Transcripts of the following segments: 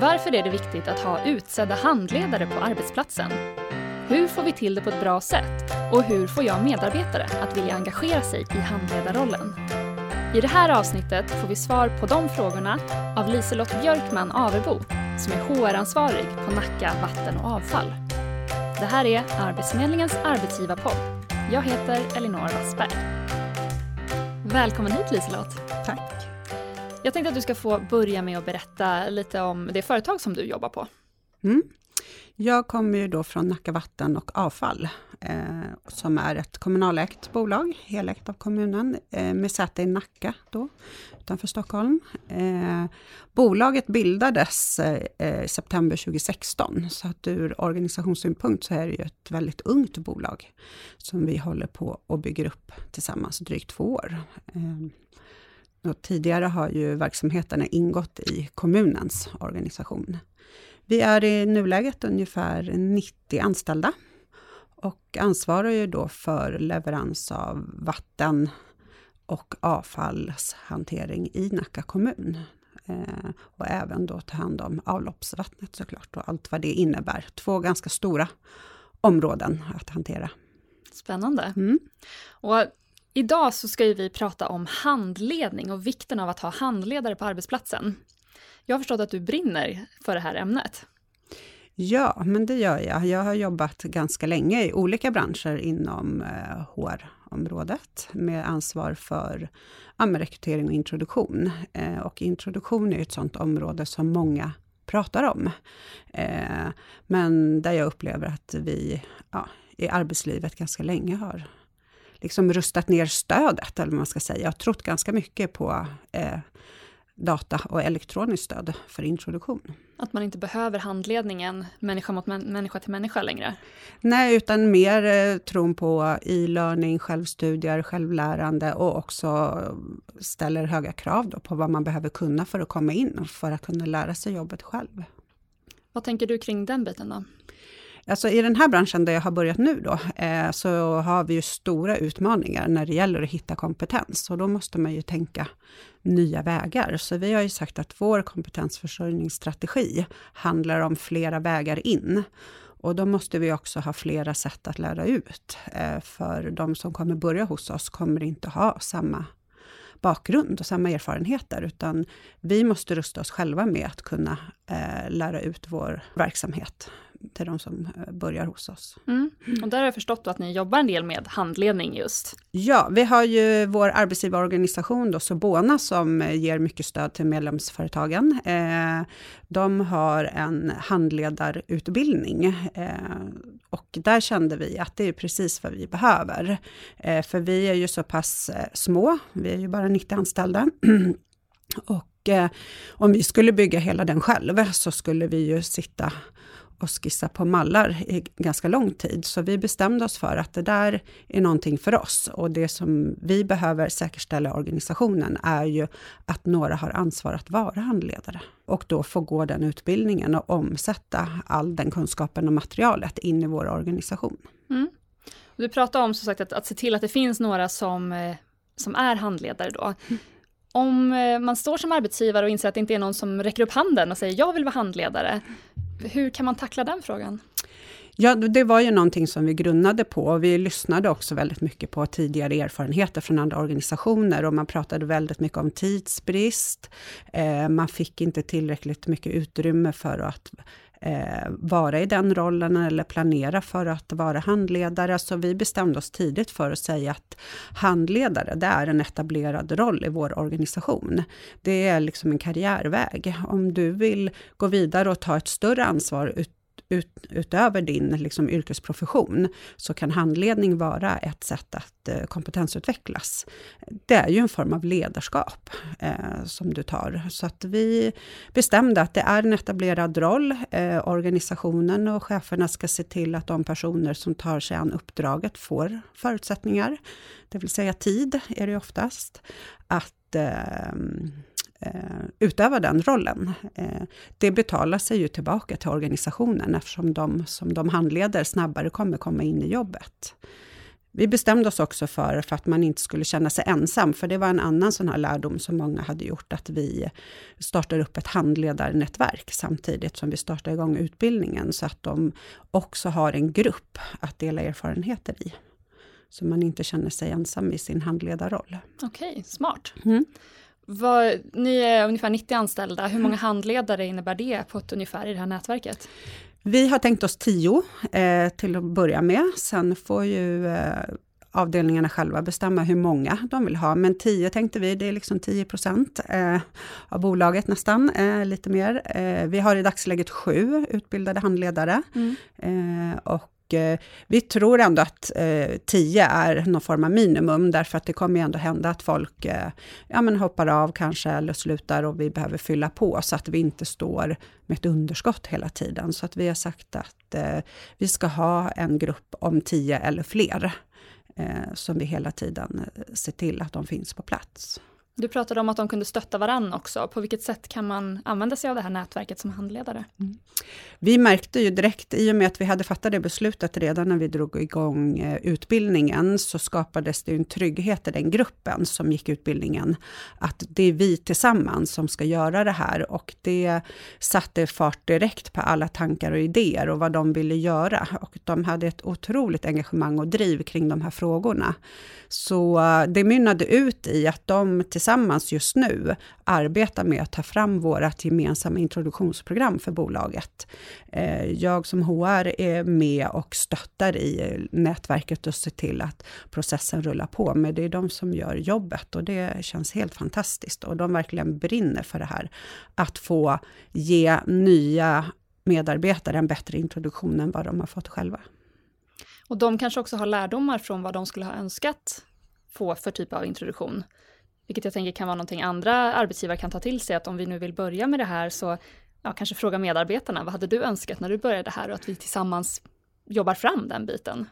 Varför är det viktigt att ha utsedda handledare på arbetsplatsen? Hur får vi till det på ett bra sätt? Och hur får jag medarbetare att vilja engagera sig i handledarrollen? I det här avsnittet får vi svar på de frågorna av Liselott Björkman Avebo som är HR-ansvarig på Nacka Vatten och Avfall. Det här är Arbetsförmedlingens arbetsgivarpodd. Jag heter Elinor Wassberg. Välkommen hit Liselott. Tack. Jag tänkte att du ska få börja med att berätta lite om det företag som du jobbar på. Mm. Jag kommer ju då från Nacka Vatten och Avfall, eh, som är ett kommunalägt bolag, helägt av kommunen, eh, med säte i Nacka då, utanför Stockholm. Eh, bolaget bildades eh, i september 2016, så att ur organisationssynpunkt så är det ju ett väldigt ungt bolag, som vi håller på och bygger upp tillsammans drygt två år. Eh, och tidigare har ju verksamheterna ingått i kommunens organisation. Vi är i nuläget ungefär 90 anställda och ansvarar ju då för leverans av vatten och avfallshantering i Nacka kommun. Eh, och även då ta hand om avloppsvattnet såklart och allt vad det innebär. Två ganska stora områden att hantera. Spännande. Mm. Och idag så ska vi prata om handledning och vikten av att ha handledare på arbetsplatsen. Jag har förstått att du brinner för det här ämnet. Ja, men det gör jag. Jag har jobbat ganska länge i olika branscher inom eh, HR-området med ansvar för ja, rekrytering och introduktion. Eh, och introduktion är ett sådant område som många pratar om. Eh, men där jag upplever att vi ja, i arbetslivet ganska länge har liksom rustat ner stödet, eller vad man ska säga, Jag har trott ganska mycket på eh, data och elektroniskt stöd för introduktion. Att man inte behöver handledningen människa mot människa till människa längre? Nej, utan mer eh, tron på e-learning, självstudier, självlärande och också ställer höga krav då på vad man behöver kunna för att komma in och för att kunna lära sig jobbet själv. Vad tänker du kring den biten då? Alltså i den här branschen där jag har börjat nu då, eh, så har vi ju stora utmaningar när det gäller att hitta kompetens. Och då måste man ju tänka nya vägar. Så vi har ju sagt att vår kompetensförsörjningsstrategi handlar om flera vägar in. Och då måste vi också ha flera sätt att lära ut. Eh, för de som kommer börja hos oss kommer inte ha samma bakgrund och samma erfarenheter, utan vi måste rusta oss själva med att kunna eh, lära ut vår verksamhet till de som eh, börjar hos oss. Mm. Och där har jag förstått att ni jobbar en del med handledning just. Ja, vi har ju vår arbetsgivarorganisation då, Sobona, som eh, ger mycket stöd till medlemsföretagen. Eh, de har en handledarutbildning och där kände vi att det är precis vad vi behöver. För vi är ju så pass små, vi är ju bara 90 anställda. Och om vi skulle bygga hela den själv så skulle vi ju sitta och skissa på mallar i ganska lång tid. Så vi bestämde oss för att det där är någonting för oss. Och det som vi behöver säkerställa i organisationen är ju att några har ansvar att vara handledare. Och då få gå den utbildningen och omsätta all den kunskapen och materialet in i vår organisation. Mm. Du pratar om som sagt att, att se till att det finns några som, eh, som är handledare då. Mm. Om eh, man står som arbetsgivare och inser att det inte är någon som räcker upp handen och säger jag vill vara handledare, hur kan man tackla den frågan? Ja, det var ju någonting som vi grunnade på. Vi lyssnade också väldigt mycket på tidigare erfarenheter från andra organisationer och man pratade väldigt mycket om tidsbrist. Eh, man fick inte tillräckligt mycket utrymme för att eh, vara i den rollen eller planera för att vara handledare. Så vi bestämde oss tidigt för att säga att handledare, det är en etablerad roll i vår organisation. Det är liksom en karriärväg. Om du vill gå vidare och ta ett större ansvar ut, ut, utöver din liksom, yrkesprofession, så kan handledning vara ett sätt att eh, kompetensutvecklas. Det är ju en form av ledarskap eh, som du tar. Så att vi bestämde att det är en etablerad roll. Eh, organisationen och cheferna ska se till att de personer som tar sig an uppdraget får förutsättningar, det vill säga tid är det oftast, att eh, utöva den rollen. Eh, det betalar sig ju tillbaka till organisationen eftersom de som de handleder snabbare kommer komma in i jobbet. vi bestämde oss också för, för att man inte skulle känna sig ensam, för det var en annan sån här lärdom som många hade gjort, att vi startar upp ett handledarnätverk samtidigt som vi startar igång utbildningen, så att de också har en grupp att dela erfarenheter i. Så man inte känner sig ensam i sin handledarroll. Okej, okay, smart. Mm. Vad, ni är ungefär 90 anställda, hur många handledare innebär det på ett ungefär i det här nätverket? Vi har tänkt oss tio eh, till att börja med. Sen får ju eh, avdelningarna själva bestämma hur många de vill ha. Men 10 tänkte vi, det är liksom 10 procent eh, av bolaget nästan, eh, lite mer. Eh, vi har i dagsläget sju utbildade handledare. Mm. Eh, och Eh, vi tror ändå att eh, 10 är någon form av minimum, därför att det kommer ju ändå hända att folk eh, ja, men hoppar av kanske, eller slutar och vi behöver fylla på, så att vi inte står med ett underskott hela tiden. Så att vi har sagt att eh, vi ska ha en grupp om 10 eller fler, eh, som vi hela tiden eh, ser till att de finns på plats. Du pratade om att de kunde stötta varann också. På vilket sätt kan man använda sig av det här nätverket som handledare? Mm. Vi märkte ju direkt, i och med att vi hade fattat det beslutet redan när vi drog igång eh, utbildningen, så skapades det en trygghet i den gruppen som gick utbildningen, att det är vi tillsammans som ska göra det här och det satte fart direkt på alla tankar och idéer och vad de ville göra. Och de hade ett otroligt engagemang och driv kring de här frågorna. Så eh, det mynnade ut i att de tillsammans just nu arbetar med att ta fram vårt gemensamma introduktionsprogram för bolaget. Eh, jag som HR är med och stöttar i nätverket och ser till att processen rullar på, men det är de som gör jobbet och det känns helt fantastiskt och de verkligen brinner för det här. Att få ge nya medarbetare en bättre introduktion än vad de har fått själva. Och de kanske också har lärdomar från vad de skulle ha önskat få för typ av introduktion. Vilket jag tänker kan vara någonting andra arbetsgivare kan ta till sig, att om vi nu vill börja med det här så ja, kanske fråga medarbetarna, vad hade du önskat när du började här och att vi tillsammans jobbar fram den biten?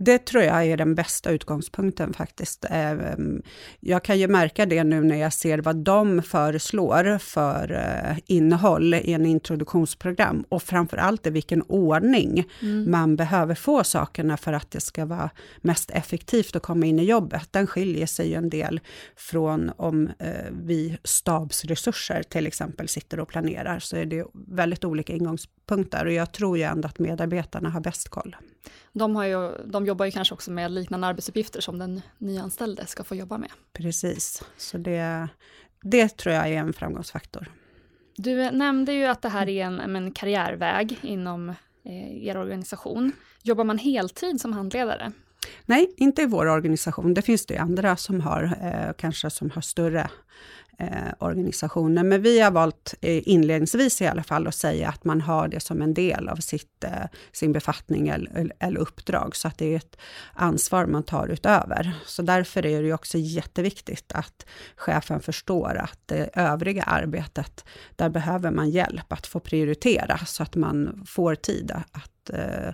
Det tror jag är den bästa utgångspunkten faktiskt. Ehm, jag kan ju märka det nu när jag ser vad de föreslår för eh, innehåll i en introduktionsprogram och framför allt i vilken ordning mm. man behöver få sakerna för att det ska vara mest effektivt att komma in i jobbet. Den skiljer sig ju en del från om eh, vi stabsresurser till exempel sitter och planerar, så är det väldigt olika ingångspunkter och jag tror ju ändå att medarbetarna har bäst koll. De, har ju, de jobbar ju kanske också med liknande arbetsuppgifter som den nyanställde ska få jobba med. Precis, så det, det tror jag är en framgångsfaktor. Du nämnde ju att det här är en, en karriärväg inom eh, er organisation. Jobbar man heltid som handledare? Nej, inte i vår organisation. Det finns det andra som har, eh, kanske som har större eh, organisationer. Men vi har valt eh, inledningsvis i alla fall att säga att man har det som en del av sitt, eh, sin befattning eller, eller uppdrag, så att det är ett ansvar man tar utöver. Så därför är det också jätteviktigt att chefen förstår att det övriga arbetet, där behöver man hjälp att få prioritera, så att man får tid att eh,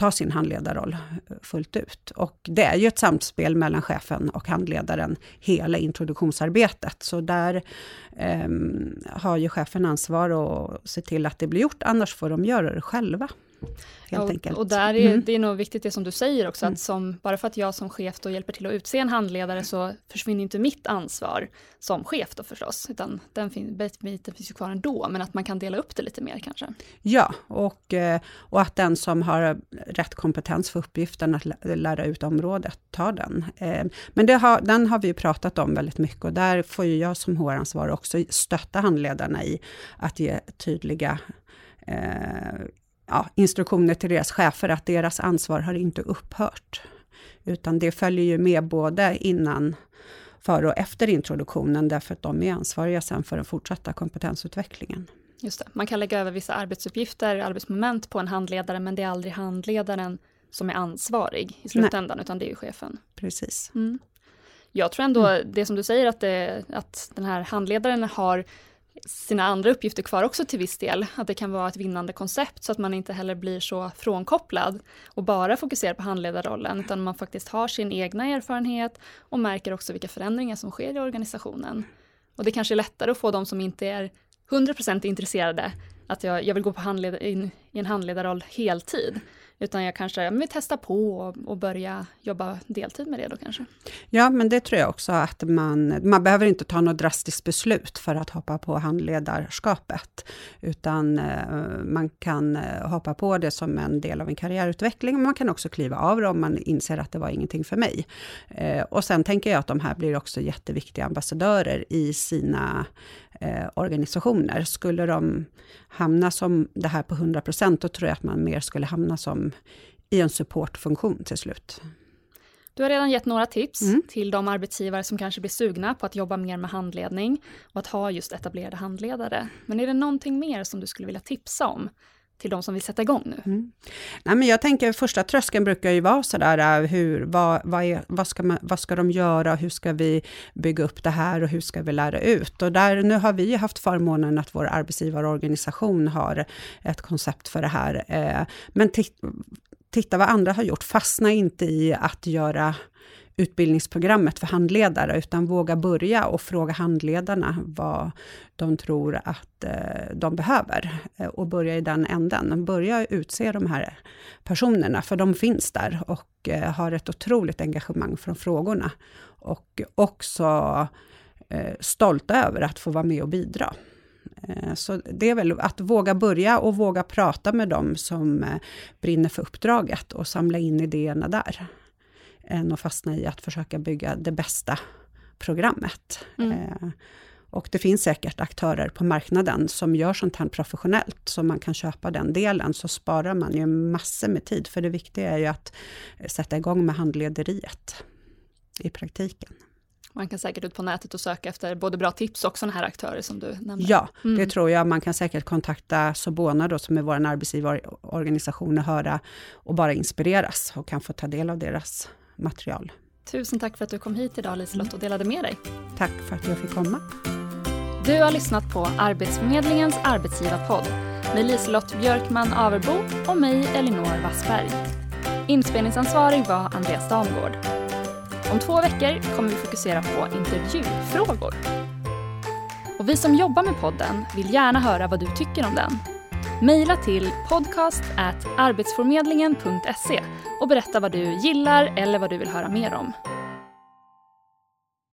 ta sin handledarroll eh, fullt ut. Och det är ju ett samspel mellan chefen och handledaren hela introduktionsarbetet. Så där eh, har ju chefen ansvar att se till att det blir gjort, annars får de göra det själva helt och, enkelt. Och där är, mm. det är nog viktigt det som du säger också, mm. att som, bara för att jag som chef då hjälper till att utse en handledare så försvinner inte mitt ansvar som chef då förstås, utan den biten finns ju kvar ändå, men att man kan dela upp det lite mer kanske. Ja, och, eh, och att den som har rätt kompetens för uppgiften att lära ut området tar den. Eh, men det har, den har vi pratat om väldigt mycket och där får ju jag som HR-ansvarig också stötta handledarna i att ge tydliga eh, ja, instruktioner till deras chefer att deras ansvar har inte upphört. Utan det följer ju med både innan, före och efter introduktionen, därför att de är ansvariga sen för den fortsatta kompetensutvecklingen. Just det. Man kan lägga över vissa arbetsuppgifter, arbetsmoment på en handledare, men det är aldrig handledaren som är ansvarig i slutändan, Nej. utan det är ju chefen. Precis. Mm. Jag tror ändå, mm. det som du säger, att, det, att den här handledaren har sina andra uppgifter kvar också till viss del. Att det kan vara ett vinnande koncept så att man inte heller blir så frånkopplad och bara fokuserar på handledarrollen utan man faktiskt har sin egna erfarenhet och märker också vilka förändringar som sker i organisationen. Och det kanske är lättare att få de som inte är 100% intresserade att jag, jag vill gå på handled, in i en handledarroll heltid. Utan jag kanske vill testa på och, och, börja jobba deltid med det då kanske. Ja, men det tror jag också att man, man behöver inte ta något drastiskt beslut för att hoppa på handledarskapet, utan eh, man kan eh, hoppa på det som en del av en karriärutveckling, men man kan också kliva av det om man inser att det var ingenting för mig. Eh, och sen tänker jag att de här blir också jätteviktiga ambassadörer i sina organisationer. Skulle de hamna som det här på 100 procent, då tror jag att man mer skulle hamna som i en supportfunktion till slut. Du har redan gett några tips mm. till de arbetsgivare som kanske blir sugna på att jobba mer med handledning och att ha just etablerade handledare. Men är det någonting mer som du skulle vilja tipsa om till de som vill sätta igång nu? Mm. Nej, men jag tänker första tröskeln brukar ju vara sådär, äh, hur, vad, vad, är, vad, ska man, vad ska de göra, hur ska vi bygga upp det här och hur ska vi lära ut? Och där, nu har vi haft förmånen att vår arbetsgivarorganisation har ett koncept för det här. Eh, men titta vad andra har gjort, fastna inte i att göra utbildningsprogrammet för handledare, utan våga börja och fråga handledarna vad de tror att eh, de behöver. Eh, och börja i den änden. Börja utse de här personerna, för de finns där och eh, har ett otroligt engagemang från frågorna. Och också stolta över att få vara med och bidra. Så det är väl att våga börja och våga prata med dem som brinner för uppdraget och samla in idéerna där än att fastna i att försöka bygga det bästa programmet. Mm. Eh, och det finns säkert aktörer på marknaden som gör sånt här professionellt, så man kan köpa den delen, så sparar man ju massor med tid, för det viktiga är ju att sätta igång med handlederiet i praktiken. Man kan säkert ut på nätet och söka efter både bra tips och sådana här aktörer som du nämnde. Ja, mm. det tror jag. Man kan säkert kontakta Sobona då, som är vår arbetsgivarorganisation och höra och bara inspireras och kan få ta del av deras material. Tusen tack för att du kom hit idag Liselott och delade med dig. Tack för att jag fick komma. Du har lyssnat på Arbetsförmedlingens arbetsgivarpodd med Liselott Björkman Averbo och mig Elinor Wassberg. Inspelningsansvarig var Andreas Damgård. Om två veckor kommer vi fokusera på intervjufrågor. Och vi som jobbar med podden vill gärna höra vad du tycker om den. Mejla till podcast@arbetsförmedlingen.se och berätta vad du gillar eller vad du vill höra mer om.